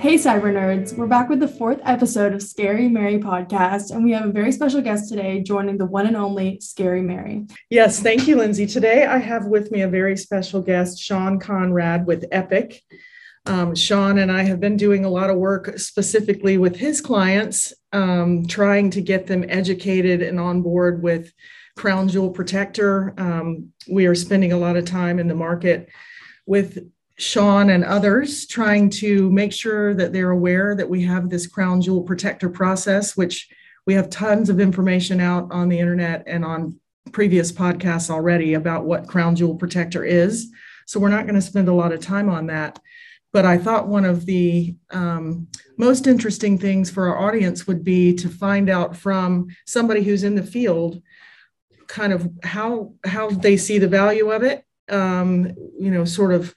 Hey, cyber nerds. We're back with the fourth episode of Scary Mary podcast, and we have a very special guest today joining the one and only Scary Mary. Yes, thank you, Lindsay. Today I have with me a very special guest, Sean Conrad with Epic. Um, Sean and I have been doing a lot of work specifically with his clients, um, trying to get them educated and on board with Crown Jewel Protector. Um, we are spending a lot of time in the market with Sean and others trying to make sure that they're aware that we have this crown jewel protector process, which we have tons of information out on the internet and on previous podcasts already about what crown jewel protector is. So we're not going to spend a lot of time on that. But I thought one of the um, most interesting things for our audience would be to find out from somebody who's in the field kind of how how they see the value of it um, you know sort of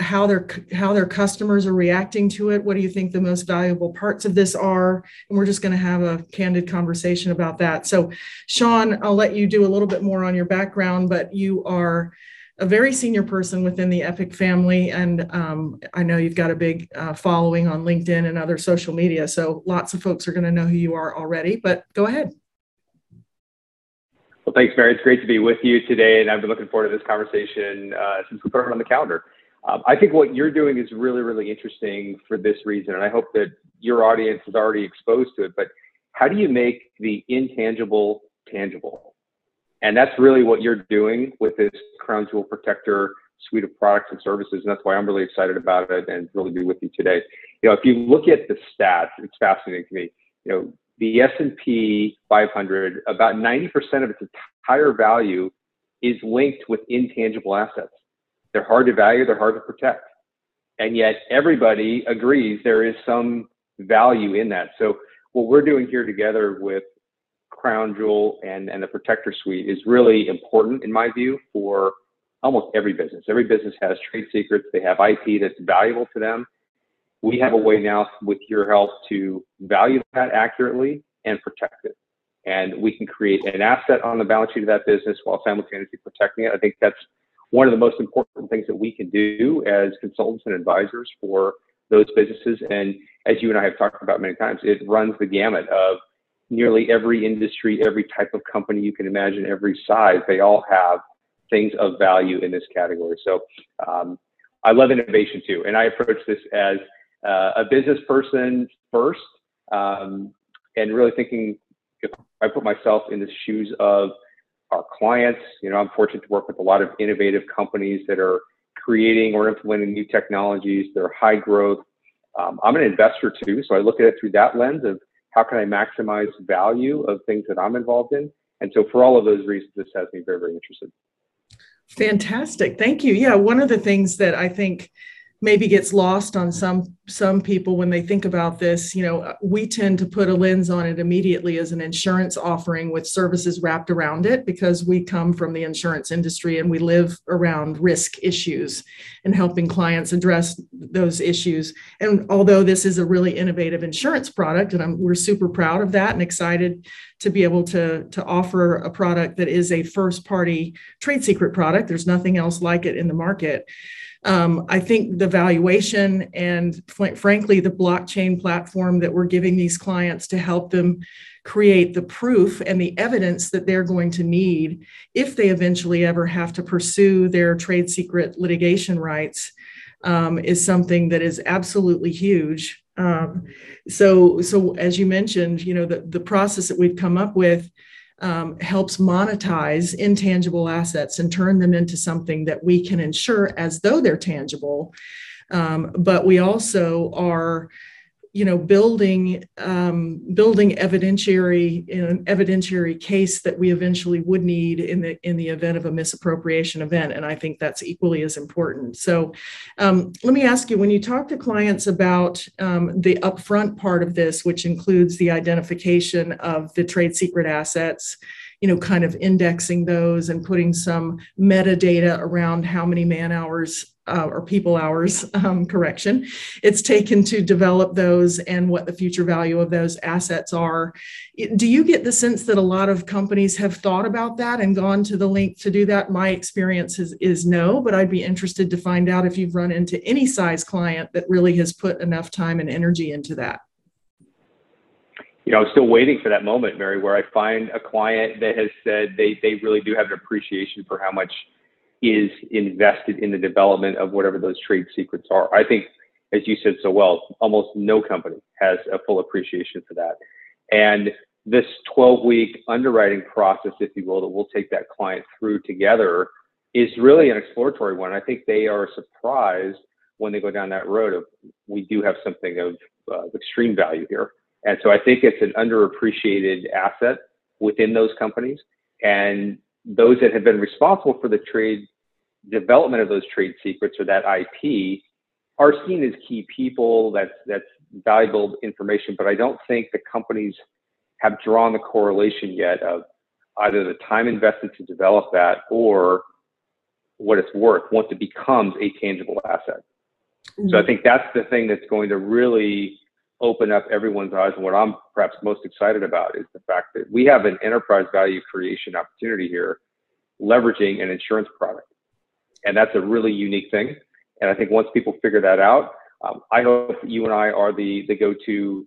how their how their customers are reacting to it what do you think the most valuable parts of this are and we're just going to have a candid conversation about that so sean i'll let you do a little bit more on your background but you are a very senior person within the epic family and um, i know you've got a big uh, following on linkedin and other social media so lots of folks are going to know who you are already but go ahead well, thanks, Mary. It's great to be with you today, and I've been looking forward to this conversation uh, since we put it on the calendar. Um, I think what you're doing is really, really interesting for this reason, and I hope that your audience is already exposed to it. But how do you make the intangible tangible? And that's really what you're doing with this Crown Jewel Protector suite of products and services, and that's why I'm really excited about it and really be with you today. You know, if you look at the stats, it's fascinating to me. You know, the S&P 500, about 90% of its entire value is linked with intangible assets. They're hard to value, they're hard to protect. And yet everybody agrees there is some value in that. So what we're doing here together with Crown Jewel and, and the Protector Suite is really important in my view for almost every business. Every business has trade secrets, they have IP that's valuable to them. We have a way now with your help to value that accurately and protect it. And we can create an asset on the balance sheet of that business while simultaneously protecting it. I think that's one of the most important things that we can do as consultants and advisors for those businesses. And as you and I have talked about many times, it runs the gamut of nearly every industry, every type of company you can imagine, every size. They all have things of value in this category. So um, I love innovation too. And I approach this as uh, a business person first um, and really thinking if I put myself in the shoes of our clients. You know, I'm fortunate to work with a lot of innovative companies that are creating or implementing new technologies. They're high growth. Um, I'm an investor too, so I look at it through that lens of how can I maximize value of things that I'm involved in. And so, for all of those reasons, this has me very, very interested. Fantastic. Thank you. Yeah, one of the things that I think maybe gets lost on some some people when they think about this you know we tend to put a lens on it immediately as an insurance offering with services wrapped around it because we come from the insurance industry and we live around risk issues and helping clients address those issues. And although this is a really innovative insurance product and I'm, we're super proud of that and excited to be able to to offer a product that is a first party trade secret product there's nothing else like it in the market um, I think the valuation and frankly, the blockchain platform that we're giving these clients to help them create the proof and the evidence that they're going to need if they eventually ever have to pursue their trade secret litigation rights um, is something that is absolutely huge. Um, so, so as you mentioned, you know, the, the process that we've come up with um, helps monetize intangible assets and turn them into something that we can insure as though they're tangible. Um, but we also are you know building um, building evidentiary in an evidentiary case that we eventually would need in the in the event of a misappropriation event and i think that's equally as important. So um, let me ask you when you talk to clients about um, the upfront part of this which includes the identification of the trade secret assets you know, kind of indexing those and putting some metadata around how many man hours uh, or people hours, um, correction, it's taken to develop those and what the future value of those assets are. Do you get the sense that a lot of companies have thought about that and gone to the link to do that? My experience is, is no, but I'd be interested to find out if you've run into any size client that really has put enough time and energy into that. You know, I'm still waiting for that moment, Mary, where I find a client that has said they, they really do have an appreciation for how much is invested in the development of whatever those trade secrets are. I think, as you said so well, almost no company has a full appreciation for that. And this 12 week underwriting process, if you will, that we'll take that client through together is really an exploratory one. I think they are surprised when they go down that road of we do have something of uh, extreme value here. And so I think it's an underappreciated asset within those companies. And those that have been responsible for the trade development of those trade secrets or that IP are seen as key people. That's that's valuable information, but I don't think the companies have drawn the correlation yet of either the time invested to develop that or what it's worth once it becomes a tangible asset. Mm-hmm. So I think that's the thing that's going to really open up everyone's eyes. And what I'm perhaps most excited about is the fact that we have an enterprise value creation opportunity here, leveraging an insurance product. And that's a really unique thing. And I think once people figure that out, um, I hope you and I are the, the go-to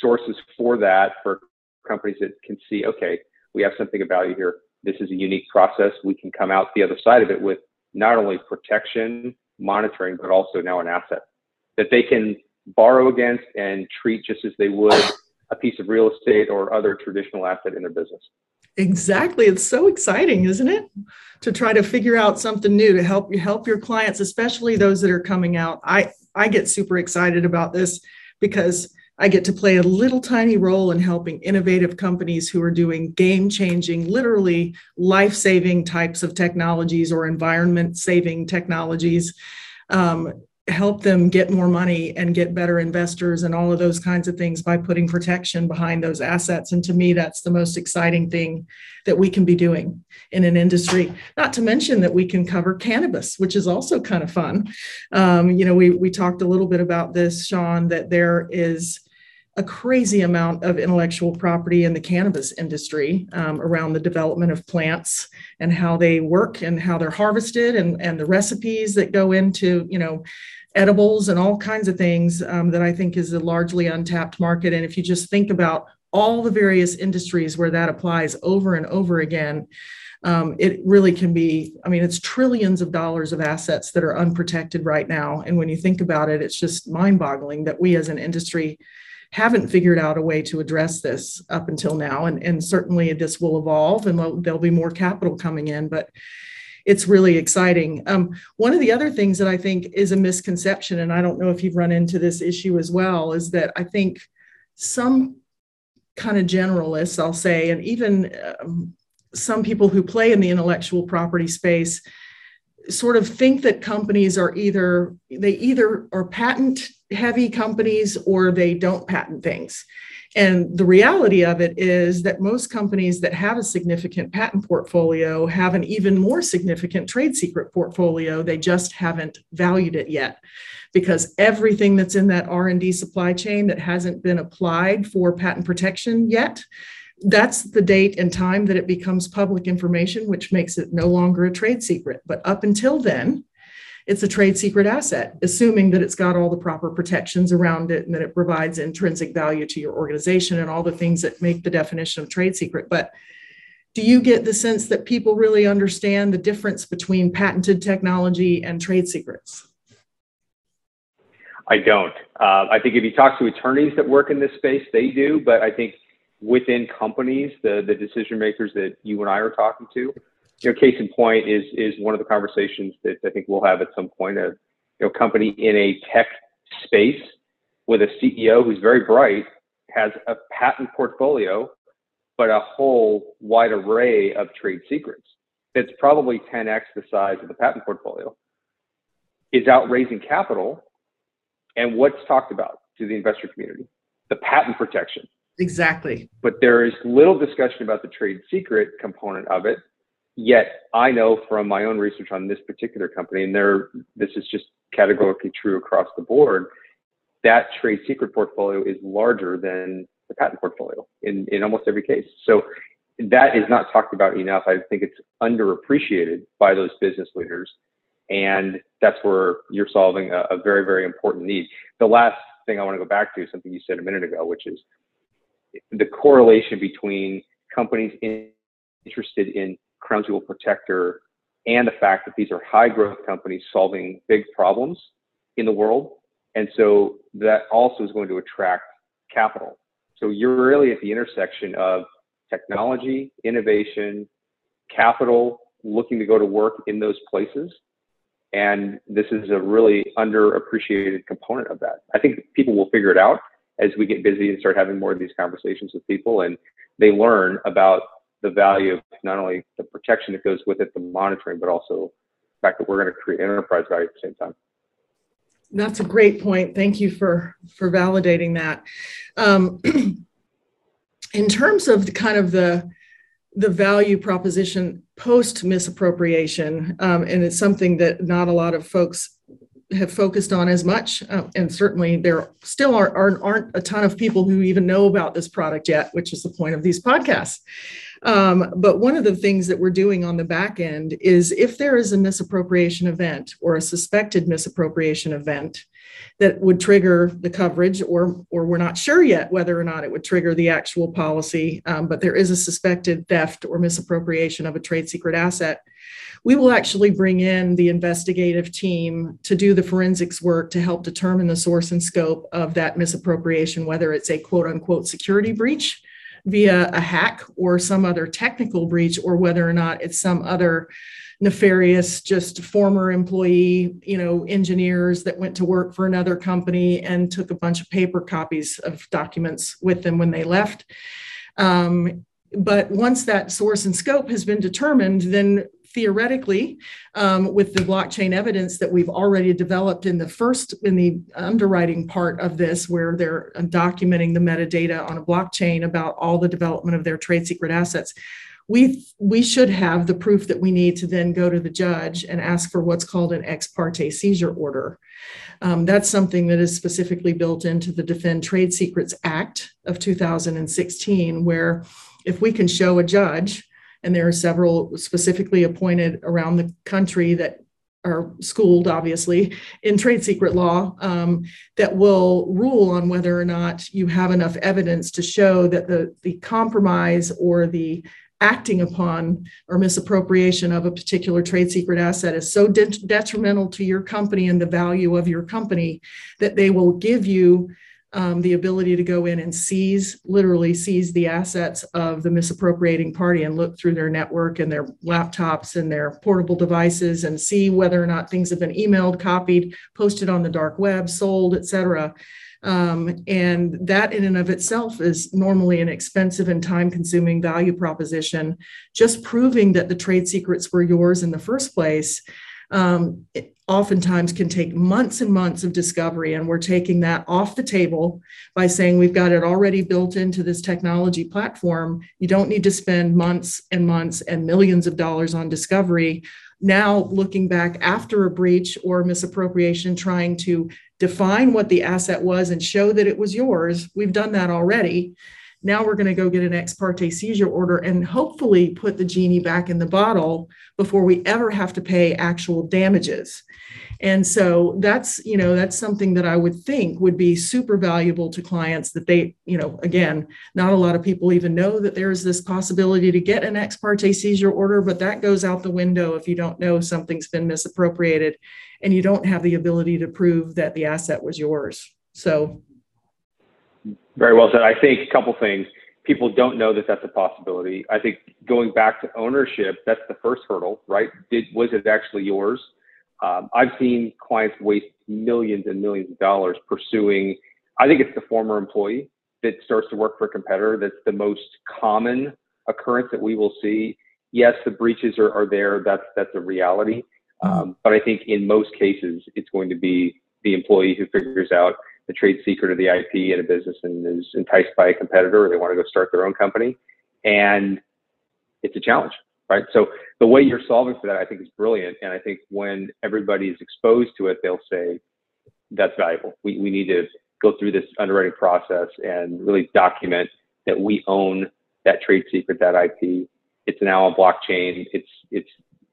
sources for that for companies that can see, okay, we have something of value here. This is a unique process. We can come out the other side of it with not only protection, monitoring, but also now an asset that they can borrow against and treat just as they would a piece of real estate or other traditional asset in their business. Exactly. It's so exciting, isn't it? To try to figure out something new to help you help your clients, especially those that are coming out. I I get super excited about this because I get to play a little tiny role in helping innovative companies who are doing game changing, literally life saving types of technologies or environment saving technologies um, help them get more money and get better investors and all of those kinds of things by putting protection behind those assets. And to me that's the most exciting thing that we can be doing in an industry. Not to mention that we can cover cannabis which is also kind of fun. Um, you know we, we talked a little bit about this sean that there is a crazy amount of intellectual property in the cannabis industry um, around the development of plants and how they work and how they're harvested and, and the recipes that go into you know edibles and all kinds of things um, that I think is a largely untapped market. And if you just think about all the various industries where that applies over and over again, um, it really can be, I mean, it's trillions of dollars of assets that are unprotected right now. And when you think about it, it's just mind boggling that we as an industry haven't figured out a way to address this up until now. And, and certainly this will evolve and there'll be more capital coming in. But it's really exciting. Um, one of the other things that I think is a misconception, and I don't know if you've run into this issue as well, is that I think some kind of generalists, I'll say, and even um, some people who play in the intellectual property space sort of think that companies are either they either are patent heavy companies or they don't patent things and the reality of it is that most companies that have a significant patent portfolio have an even more significant trade secret portfolio. They just haven't valued it yet because everything that's in that R&D supply chain that hasn't been applied for patent protection yet that's the date and time that it becomes public information which makes it no longer a trade secret but up until then it's a trade secret asset, assuming that it's got all the proper protections around it and that it provides intrinsic value to your organization and all the things that make the definition of trade secret. But do you get the sense that people really understand the difference between patented technology and trade secrets? I don't. Uh, I think if you talk to attorneys that work in this space, they do. But I think within companies, the the decision makers that you and I are talking to, you know, case in point is is one of the conversations that I think we'll have at some point. A you know company in a tech space with a CEO who's very bright has a patent portfolio, but a whole wide array of trade secrets. That's probably 10x the size of the patent portfolio. Is out raising capital, and what's talked about to the investor community? The patent protection. Exactly. But there is little discussion about the trade secret component of it. Yet I know from my own research on this particular company, and there this is just categorically true across the board, that trade secret portfolio is larger than the patent portfolio in, in almost every case. So that is not talked about enough. I think it's underappreciated by those business leaders. And that's where you're solving a, a very, very important need. The last thing I want to go back to is something you said a minute ago, which is the correlation between companies in, interested in crown jewel protector and the fact that these are high growth companies solving big problems in the world. And so that also is going to attract capital. So you're really at the intersection of technology, innovation, capital, looking to go to work in those places. And this is a really underappreciated component of that. I think people will figure it out as we get busy and start having more of these conversations with people and they learn about the value of not only the protection that goes with it, the monitoring, but also the fact that we're going to create enterprise value at the same time. That's a great point. Thank you for for validating that. Um, in terms of the kind of the the value proposition post misappropriation, um, and it's something that not a lot of folks have focused on as much, uh, and certainly there still are, aren't, aren't a ton of people who even know about this product yet, which is the point of these podcasts. Um, but one of the things that we're doing on the back end is if there is a misappropriation event or a suspected misappropriation event, that would trigger the coverage, or or we're not sure yet whether or not it would trigger the actual policy. Um, but there is a suspected theft or misappropriation of a trade secret asset. We will actually bring in the investigative team to do the forensics work to help determine the source and scope of that misappropriation, whether it's a quote unquote security breach via a hack or some other technical breach, or whether or not it's some other nefarious just former employee you know engineers that went to work for another company and took a bunch of paper copies of documents with them when they left. Um, but once that source and scope has been determined then theoretically um, with the blockchain evidence that we've already developed in the first in the underwriting part of this where they're documenting the metadata on a blockchain about all the development of their trade secret assets we we should have the proof that we need to then go to the judge and ask for what's called an ex parte seizure order. Um, that's something that is specifically built into the Defend Trade Secrets Act of 2016, where if we can show a judge, and there are several specifically appointed around the country that are schooled, obviously, in trade secret law um, that will rule on whether or not you have enough evidence to show that the, the compromise or the acting upon or misappropriation of a particular trade secret asset is so de- detrimental to your company and the value of your company that they will give you um, the ability to go in and seize, literally seize the assets of the misappropriating party and look through their network and their laptops and their portable devices and see whether or not things have been emailed, copied, posted on the dark web, sold, et cetera. Um, and that in and of itself is normally an expensive and time consuming value proposition. Just proving that the trade secrets were yours in the first place um, it oftentimes can take months and months of discovery. And we're taking that off the table by saying we've got it already built into this technology platform. You don't need to spend months and months and millions of dollars on discovery. Now, looking back after a breach or misappropriation, trying to define what the asset was and show that it was yours. We've done that already. Now we're going to go get an ex parte seizure order and hopefully put the genie back in the bottle before we ever have to pay actual damages. And so that's, you know, that's something that I would think would be super valuable to clients that they, you know, again, not a lot of people even know that there is this possibility to get an ex parte seizure order, but that goes out the window if you don't know something's been misappropriated and you don't have the ability to prove that the asset was yours. So very well said. I think a couple things. People don't know that that's a possibility. I think going back to ownership, that's the first hurdle, right? Did was it actually yours? Um, I've seen clients waste millions and millions of dollars pursuing. I think it's the former employee that starts to work for a competitor. That's the most common occurrence that we will see. Yes, the breaches are, are there. That's that's a reality. Mm-hmm. Um, but I think in most cases, it's going to be the employee who figures out the trade secret or the IP in a business and is enticed by a competitor or they want to go start their own company. And it's a challenge, right? So the way you're solving for that, I think is brilliant. And I think when everybody is exposed to it, they'll say, that's valuable. We, we need to go through this underwriting process and really document that we own that trade secret, that IP. It's now on blockchain. It's, it's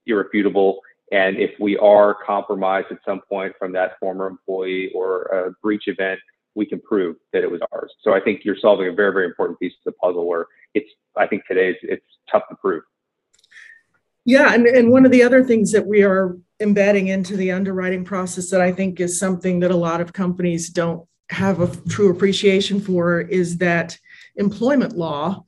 irrefutable. And if we are compromised at some point from that former employee or a breach event, we can prove that it was ours. So I think you're solving a very, very important piece of the puzzle where it's, I think today it's, it's tough to prove. Yeah, and, and one of the other things that we are embedding into the underwriting process that I think is something that a lot of companies don't have a true appreciation for is that employment law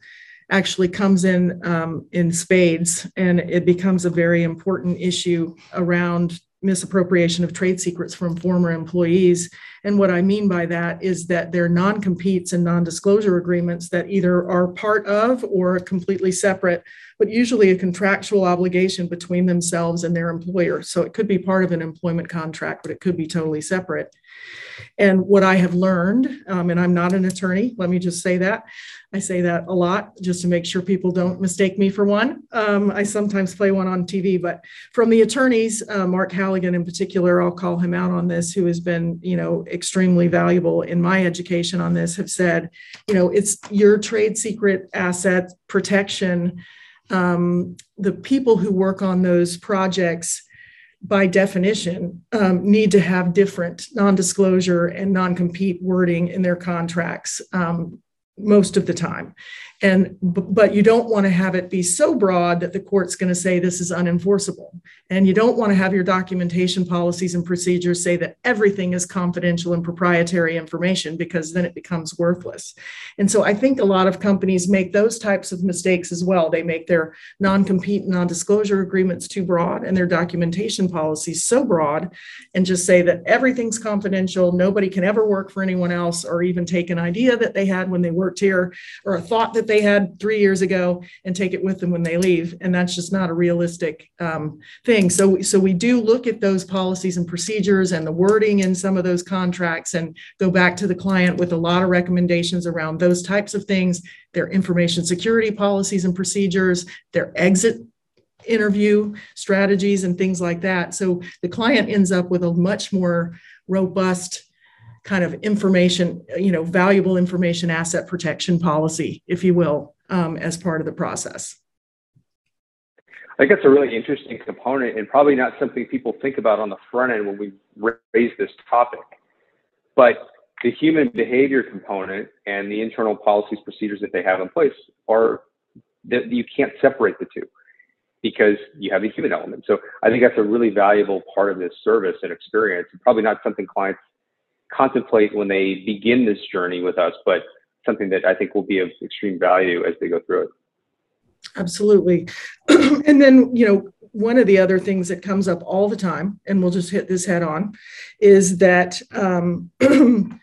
actually comes in um, in spades and it becomes a very important issue around misappropriation of trade secrets from former employees. And what I mean by that is that they're non competes and non disclosure agreements that either are part of or completely separate, but usually a contractual obligation between themselves and their employer. So it could be part of an employment contract, but it could be totally separate. And what I have learned, um, and I'm not an attorney, let me just say that. I say that a lot just to make sure people don't mistake me for one. Um, I sometimes play one on TV, but from the attorneys, uh, Mark Halligan in particular, I'll call him out on this, who has been, you know, extremely valuable in my education on this, have said, you know, it's your trade secret asset protection. Um, the people who work on those projects by definition, um, need to have different non disclosure and non compete wording in their contracts um, most of the time and but you don't want to have it be so broad that the court's going to say this is unenforceable. And you don't want to have your documentation policies and procedures say that everything is confidential and proprietary information because then it becomes worthless. And so i think a lot of companies make those types of mistakes as well. They make their non-compete and non-disclosure agreements too broad and their documentation policies so broad and just say that everything's confidential nobody can ever work for anyone else or even take an idea that they had when they worked here or a thought that that they had three years ago and take it with them when they leave. And that's just not a realistic um, thing. So, so we do look at those policies and procedures and the wording in some of those contracts and go back to the client with a lot of recommendations around those types of things, their information security policies and procedures, their exit interview strategies and things like that. So the client ends up with a much more robust kind of information, you know, valuable information asset protection policy, if you will, um, as part of the process. I think that's a really interesting component and probably not something people think about on the front end when we raise this topic. But the human behavior component and the internal policies, procedures that they have in place are that you can't separate the two because you have the human element. So I think that's a really valuable part of this service and experience. and Probably not something clients contemplate when they begin this journey with us, but something that I think will be of extreme value as they go through it. Absolutely. and then, you know, one of the other things that comes up all the time, and we'll just hit this head on, is that um,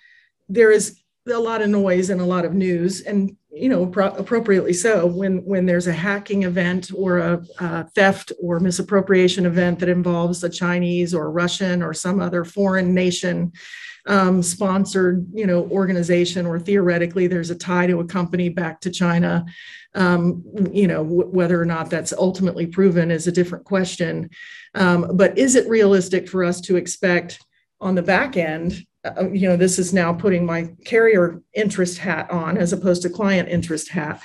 there is a lot of noise and a lot of news, and you know, pro- appropriately so, when when there's a hacking event or a, theft or misappropriation event that involves a Chinese or Russian or some other foreign nation um, sponsored, you know, organization, or theoretically there's a tie to a company back to China. Um, you know, w- whether or not that's ultimately proven is a different question. Um, but is it realistic for us to expect on the back end? Uh, you know, this is now putting my carrier interest hat on as opposed to client interest hat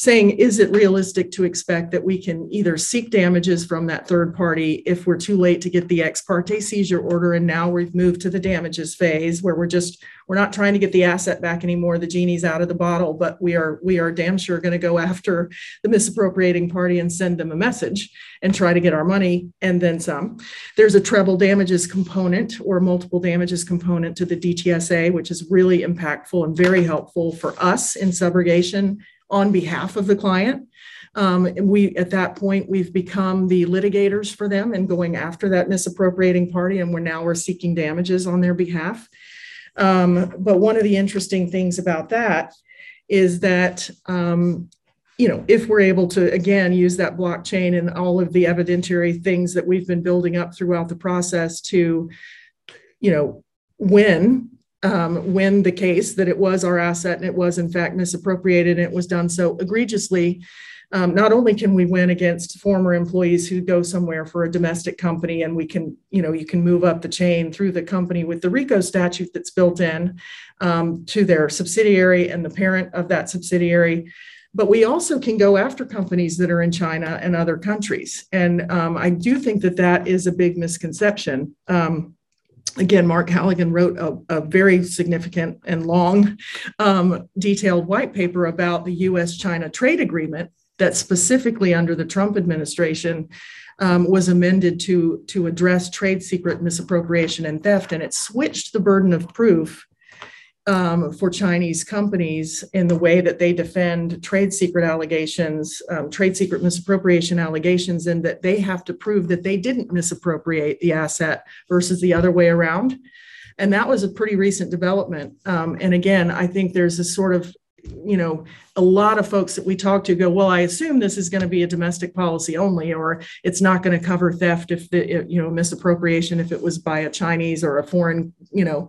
saying, is it realistic to expect that we can either seek damages from that third party if we're too late to get the ex parte seizure order and now we've moved to the damages phase where we're just we're not trying to get the asset back anymore the genie's out of the bottle but we are we are damn sure going to go after the misappropriating party and send them a message and try to get our money and then some. There's a treble damages component or multiple damages component to the DTSA which is really impactful and very helpful for us in subrogation on behalf of the client. Um, we at that point we've become the litigators for them and going after that misappropriating party, and we're now we're seeking damages on their behalf. Um, but one of the interesting things about that is that um, you know if we're able to again use that blockchain and all of the evidentiary things that we've been building up throughout the process to you know win um, win the case that it was our asset and it was in fact misappropriated and it was done so egregiously um, not only can we win against former employees who go somewhere for a domestic company and we can you know you can move up the chain through the company with the rico statute that's built in um, to their subsidiary and the parent of that subsidiary. But we also can go after companies that are in china and other countries. And um, i do think that that is a big misconception. Um, again, Mark Halligan wrote a, a very significant and long, um, detailed white paper about the US China trade agreement that specifically under the Trump administration um, was amended to, to address trade secret misappropriation and theft. And it switched the burden of proof um, for Chinese companies in the way that they defend trade secret allegations, um, trade secret misappropriation allegations, and that they have to prove that they didn't misappropriate the asset versus the other way around. And that was a pretty recent development. Um, and again, I think there's a sort of you know, a lot of folks that we talk to go, well, I assume this is going to be a domestic policy only, or it's not going to cover theft if the, you know, misappropriation if it was by a Chinese or a foreign, you know,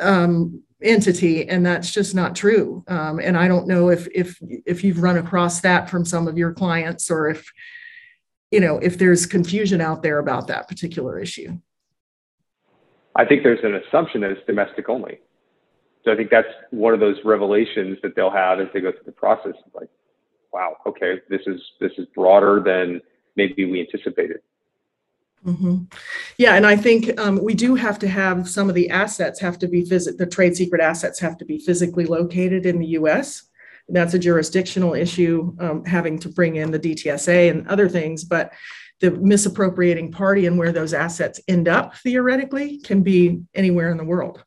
um, entity, and that's just not true. Um, and I don't know if if if you've run across that from some of your clients, or if you know if there's confusion out there about that particular issue. I think there's an assumption that it's domestic only. So I think that's one of those revelations that they'll have as they go through the process. Like, wow, okay, this is this is broader than maybe we anticipated. Mm-hmm. Yeah, and I think um, we do have to have some of the assets have to be phys- the trade secret assets have to be physically located in the U.S. That's a jurisdictional issue, um, having to bring in the DTSA and other things, but the misappropriating party and where those assets end up theoretically can be anywhere in the world.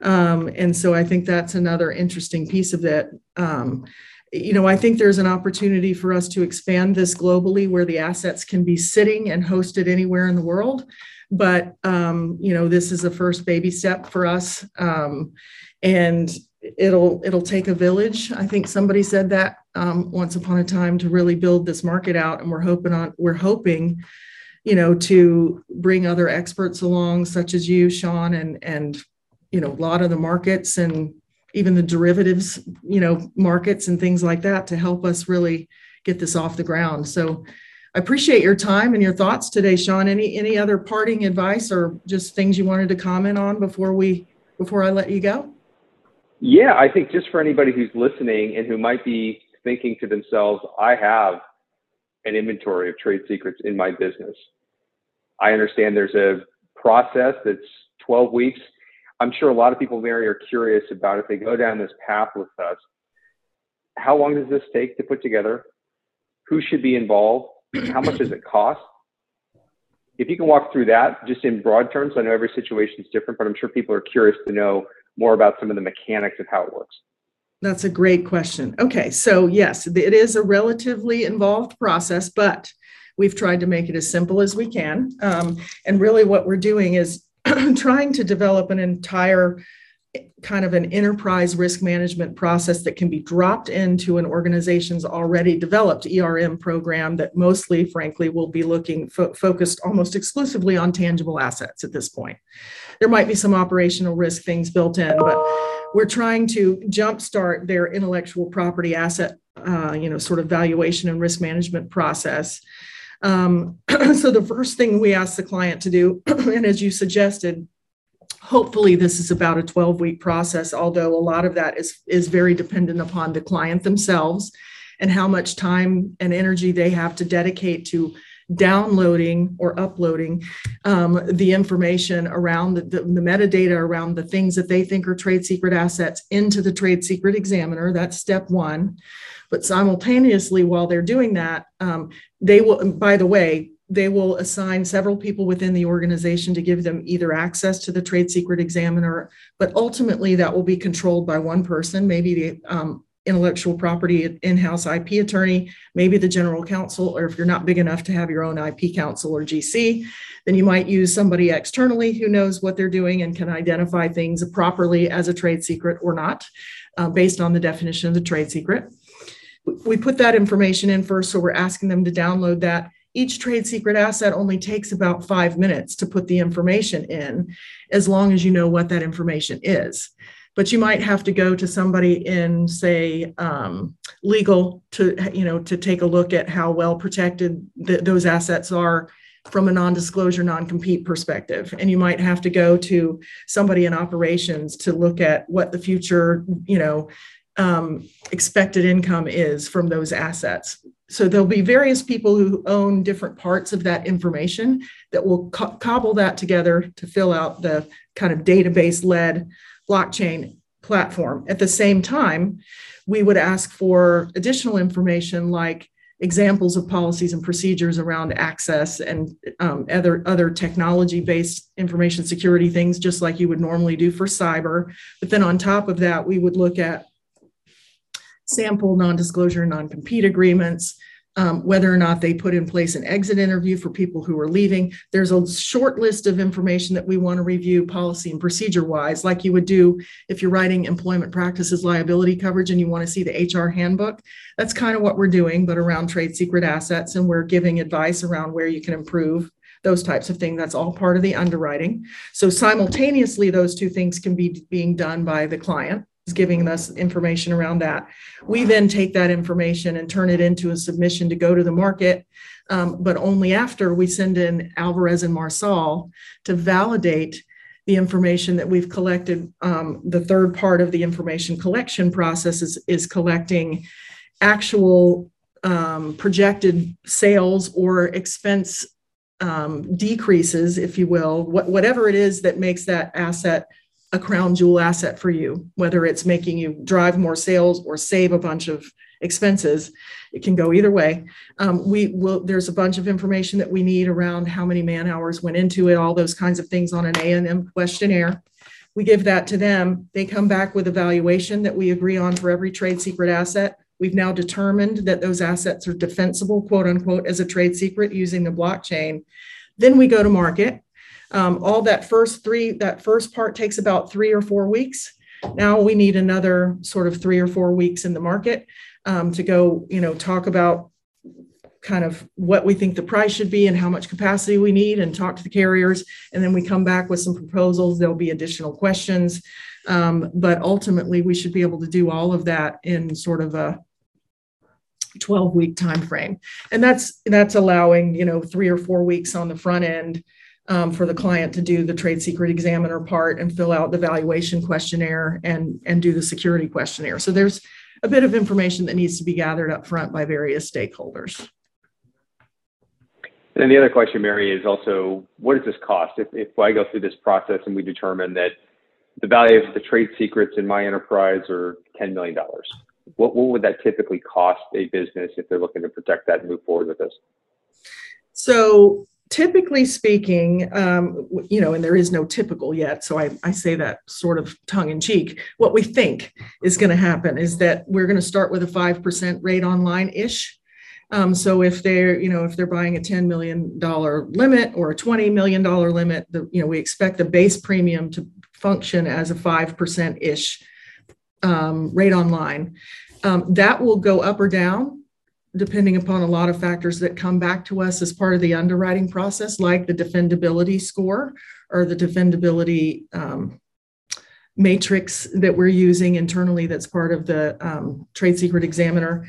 Um, and so I think that's another interesting piece of it. Um, you know, I think there's an opportunity for us to expand this globally where the assets can be sitting and hosted anywhere in the world. But, um, you know, this is a first baby step for us. Um, and it'll it'll take a village. I think somebody said that um, once upon a time to really build this market out. And we're hoping on we're hoping, you know, to bring other experts along, such as you, Sean, and and you know, a lot of the markets and even the derivatives, you know, markets and things like that to help us really get this off the ground. So I appreciate your time and your thoughts today, Sean. Any any other parting advice or just things you wanted to comment on before we before I let you go? Yeah, I think just for anybody who's listening and who might be thinking to themselves, I have an inventory of trade secrets in my business. I understand there's a process that's 12 weeks I'm sure a lot of people, Mary, are curious about if they go down this path with us. How long does this take to put together? Who should be involved? How much does it cost? If you can walk through that just in broad terms, I know every situation is different, but I'm sure people are curious to know more about some of the mechanics of how it works. That's a great question. Okay, so yes, it is a relatively involved process, but we've tried to make it as simple as we can. Um, and really, what we're doing is trying to develop an entire kind of an enterprise risk management process that can be dropped into an organization's already developed ERM program that mostly, frankly, will be looking fo- focused almost exclusively on tangible assets at this point. There might be some operational risk things built in, but we're trying to jumpstart their intellectual property asset, uh, you know, sort of valuation and risk management process um, so the first thing we ask the client to do, and as you suggested, hopefully this is about a 12 week process, although a lot of that is, is very dependent upon the client themselves and how much time and energy they have to dedicate to downloading or uploading um, the information around the, the, the, metadata around the things that they think are trade secret assets into the trade secret examiner. That's step one. But simultaneously, while they're doing that, um, they will, by the way, they will assign several people within the organization to give them either access to the trade secret examiner, but ultimately that will be controlled by one person, maybe the um, intellectual property in-house IP attorney, maybe the general counsel, or if you're not big enough to have your own IP counsel or GC, then you might use somebody externally who knows what they're doing and can identify things properly as a trade secret or not, uh, based on the definition of the trade secret we put that information in first, so we're asking them to download that. each trade secret asset only takes about five minutes to put the information in, as long as you know what that information is. But you might have to go to somebody in, say, um, legal to, you know, to take a look at how well protected th- those assets are from a non-disclosure, non-compete perspective. And you might have to go to somebody in operations to look at what the future, you know, um, expected income is from those assets. So there'll be various people who own different parts of that information that will co- cobble that together to fill out the kind of database led blockchain platform. At the same time, we would ask for additional information like examples of policies and procedures around access and um, other other technology based information security things just like you would normally do for cyber but then on top of that we would look at sample non-disclosure non-compete agreements um, whether or not they put in place an exit interview for people who are leaving. There's a short list of information that we want to review policy and procedure wise, like you would do if you're writing employment practices liability coverage and you want to see the HR handbook. That's kind of what we're doing, but around trade secret assets, and we're giving advice around where you can improve those types of things. That's all part of the underwriting. So simultaneously, those two things can be being done by the client giving us information around that. We then take that information and turn it into a submission to go to the market, um, but only after we send in Alvarez and Marsal to validate the information that we've collected. Um, the third part of the information collection process is, is collecting actual um, projected sales or expense um, decreases, if you will, what, whatever it is that makes that asset a crown jewel asset for you, whether it's making you drive more sales or save a bunch of expenses. It can go either way. Um, we will. There's a bunch of information that we need around how many man hours went into it, all those kinds of things on an A and M questionnaire. We give that to them. They come back with a valuation that we agree on for every trade secret asset. We've now determined that those assets are defensible, quote unquote, as a trade secret using the blockchain. Then we go to market um, all that first three, that first part takes about three or four weeks. Now we need another sort of three or four weeks in the market um, to go, you know, talk about kind of what we think the price should be and how much capacity we need and talk to the carriers. And then we come back with some proposals. There'll be additional questions. Um, but ultimately, we should be able to do all of that in sort of a 12 week time frame and that's that's allowing you know three or four weeks on the front end um, for the client to do the trade secret examiner part and fill out the valuation questionnaire and, and do the security questionnaire. So there's a bit of information that needs to be gathered up front by various stakeholders. And then the other question, Mary, is also what does this cost? If, if I go through this process and we determine that the value of the trade secrets in my enterprise are $10 million, what, what would that typically cost a business if they're looking to protect that and move forward with this? So typically speaking, um, you know, and there is no typical yet, so I, I say that sort of tongue in cheek. What we think is going to happen is that we're going to start with a 5% rate online ish. Um, so if they're, you know, if they're buying a $10 million limit or a $20 million limit, the, you know, we expect the base premium to function as a 5% ish um, rate online. Um, that will go up or down depending upon a lot of factors that come back to us as part of the underwriting process, like the defendability score or the defendability um, matrix that we're using internally that's part of the um, trade secret examiner.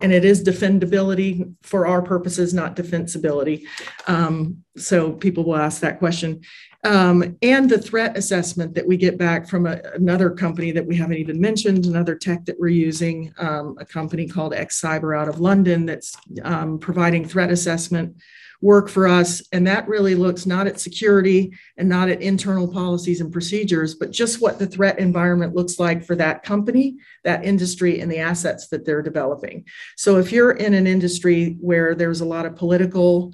And it is defendability for our purposes, not defensibility. Um, so people will ask that question um, and the threat assessment that we get back from a, another company that we haven't even mentioned, another tech that we're using, um, a company called X Cyber out of London that's um, providing threat assessment work for us. And that really looks not at security and not at internal policies and procedures, but just what the threat environment looks like for that company, that industry, and the assets that they're developing. So if you're in an industry where there's a lot of political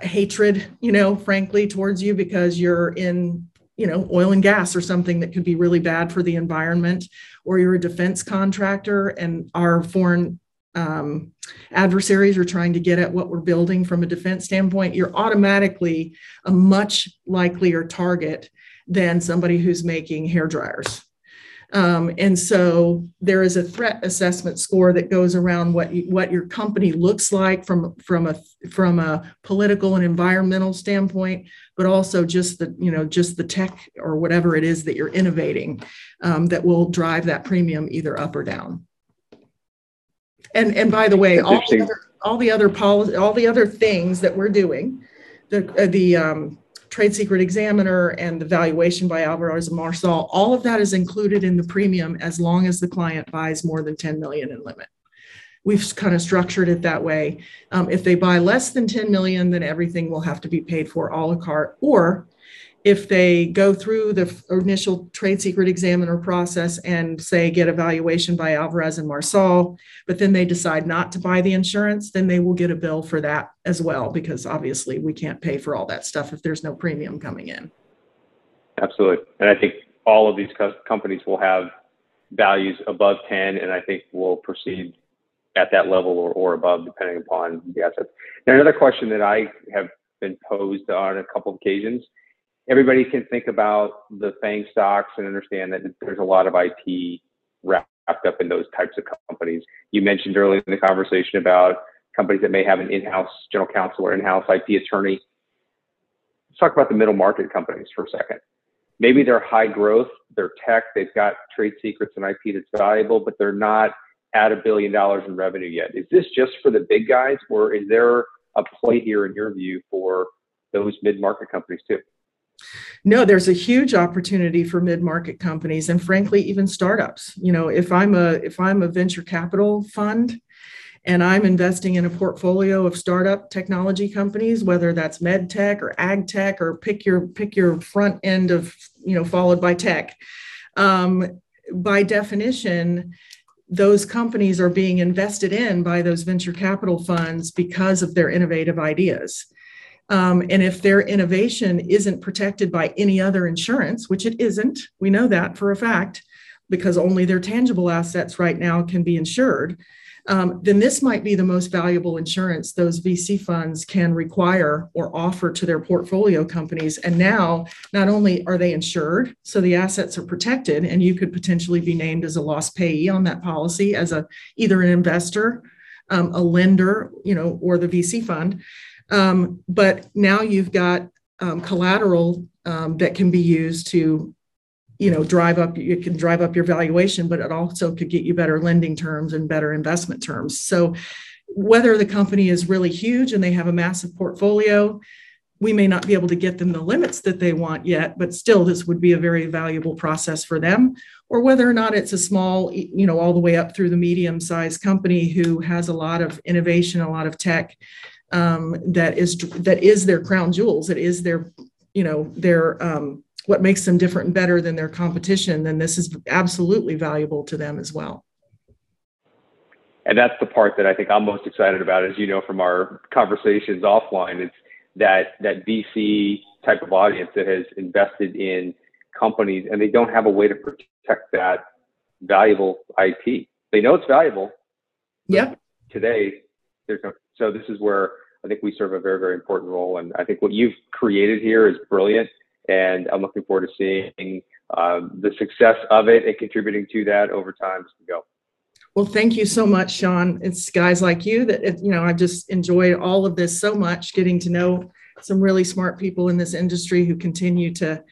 hatred, you know, frankly, towards you because you're in, you know, oil and gas or something that could be really bad for the environment, or you're a defense contractor and our foreign um, adversaries are trying to get at what we're building from a defense standpoint, you're automatically a much likelier target than somebody who's making hair dryers Um, and so there is a threat assessment score that goes around what you, what your company looks like from from a from a political and environmental standpoint, but also just the you know just the tech or whatever it is that you're innovating um, that will drive that premium either up or down. And and by the way, all the other, all the other policy, all the other things that we're doing, the uh, the um, trade secret examiner and the valuation by Alvarez and Marsal, all of that is included in the premium as long as the client buys more than 10 million in limit. We've kind of structured it that way. Um, if they buy less than 10 million, then everything will have to be paid for a la carte, or if they go through the initial trade secret examiner process and say get evaluation by Alvarez and Marsal, but then they decide not to buy the insurance, then they will get a bill for that as well, because obviously we can't pay for all that stuff if there's no premium coming in. Absolutely. And I think all of these co- companies will have values above 10, and I think will proceed at that level or, or above, depending upon the assets. Now, another question that I have been posed on a couple of occasions everybody can think about the FANG stocks and understand that there's a lot of IP wrapped up in those types of companies. You mentioned earlier in the conversation about companies that may have an in-house general counsel or in-house IP attorney. Let's talk about the middle market companies for a second. Maybe they're high growth, they're tech, they've got trade secrets and IP that's valuable, but they're not at a billion dollars in revenue yet. Is this just for the big guys, or is there a play here in your view for those mid-market companies too? No, there's a huge opportunity for mid-market companies and frankly even startups. You know, if I'm a if I'm a venture capital fund and I'm investing in a portfolio of startup technology companies, whether that's med tech or ag tech or pick your pick your front end of, you know, followed by tech. Um, by definition, those companies are being invested in by those venture capital funds because of their innovative ideas. Um, and if their innovation isn't protected by any other insurance, which it isn't, we know that for a fact, because only their tangible assets right now can be insured, um, then this might be the most valuable insurance those VC funds can require or offer to their portfolio companies. And now, not only are they insured, so the assets are protected, and you could potentially be named as a loss payee on that policy as a either an investor, um, a lender, you know, or the VC fund. Um, but now you've got um, collateral um, that can be used to, you know, drive up. You can drive up your valuation, but it also could get you better lending terms and better investment terms. So, whether the company is really huge and they have a massive portfolio, we may not be able to get them the limits that they want yet, but still, this would be a very valuable process for them. Or whether or not it's a small, you know, all the way up through the medium sized company who has a lot of innovation, a lot of tech, um, that is that is their crown jewels. It is their, you know, their um, what makes them different and better than their competition. Then this is absolutely valuable to them as well. And that's the part that I think I'm most excited about, as you know from our conversations offline. It's that that VC type of audience that has invested in companies and they don't have a way to protect that valuable IP. They know it's valuable. Yeah. Today, there's no. So this is where I think we serve a very, very important role. And I think what you've created here is brilliant. And I'm looking forward to seeing um, the success of it and contributing to that over time as we go. Well, thank you so much, Sean. It's guys like you that, you know, I've just enjoyed all of this so much, getting to know some really smart people in this industry who continue to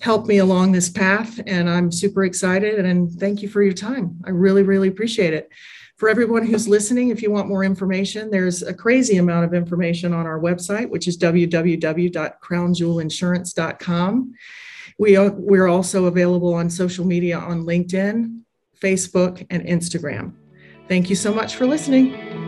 help me along this path. And I'm super excited. And thank you for your time. I really, really appreciate it. For everyone who's listening, if you want more information, there's a crazy amount of information on our website, which is www.crownjewelinsurance.com. We are, we're also available on social media on LinkedIn, Facebook, and Instagram. Thank you so much for listening.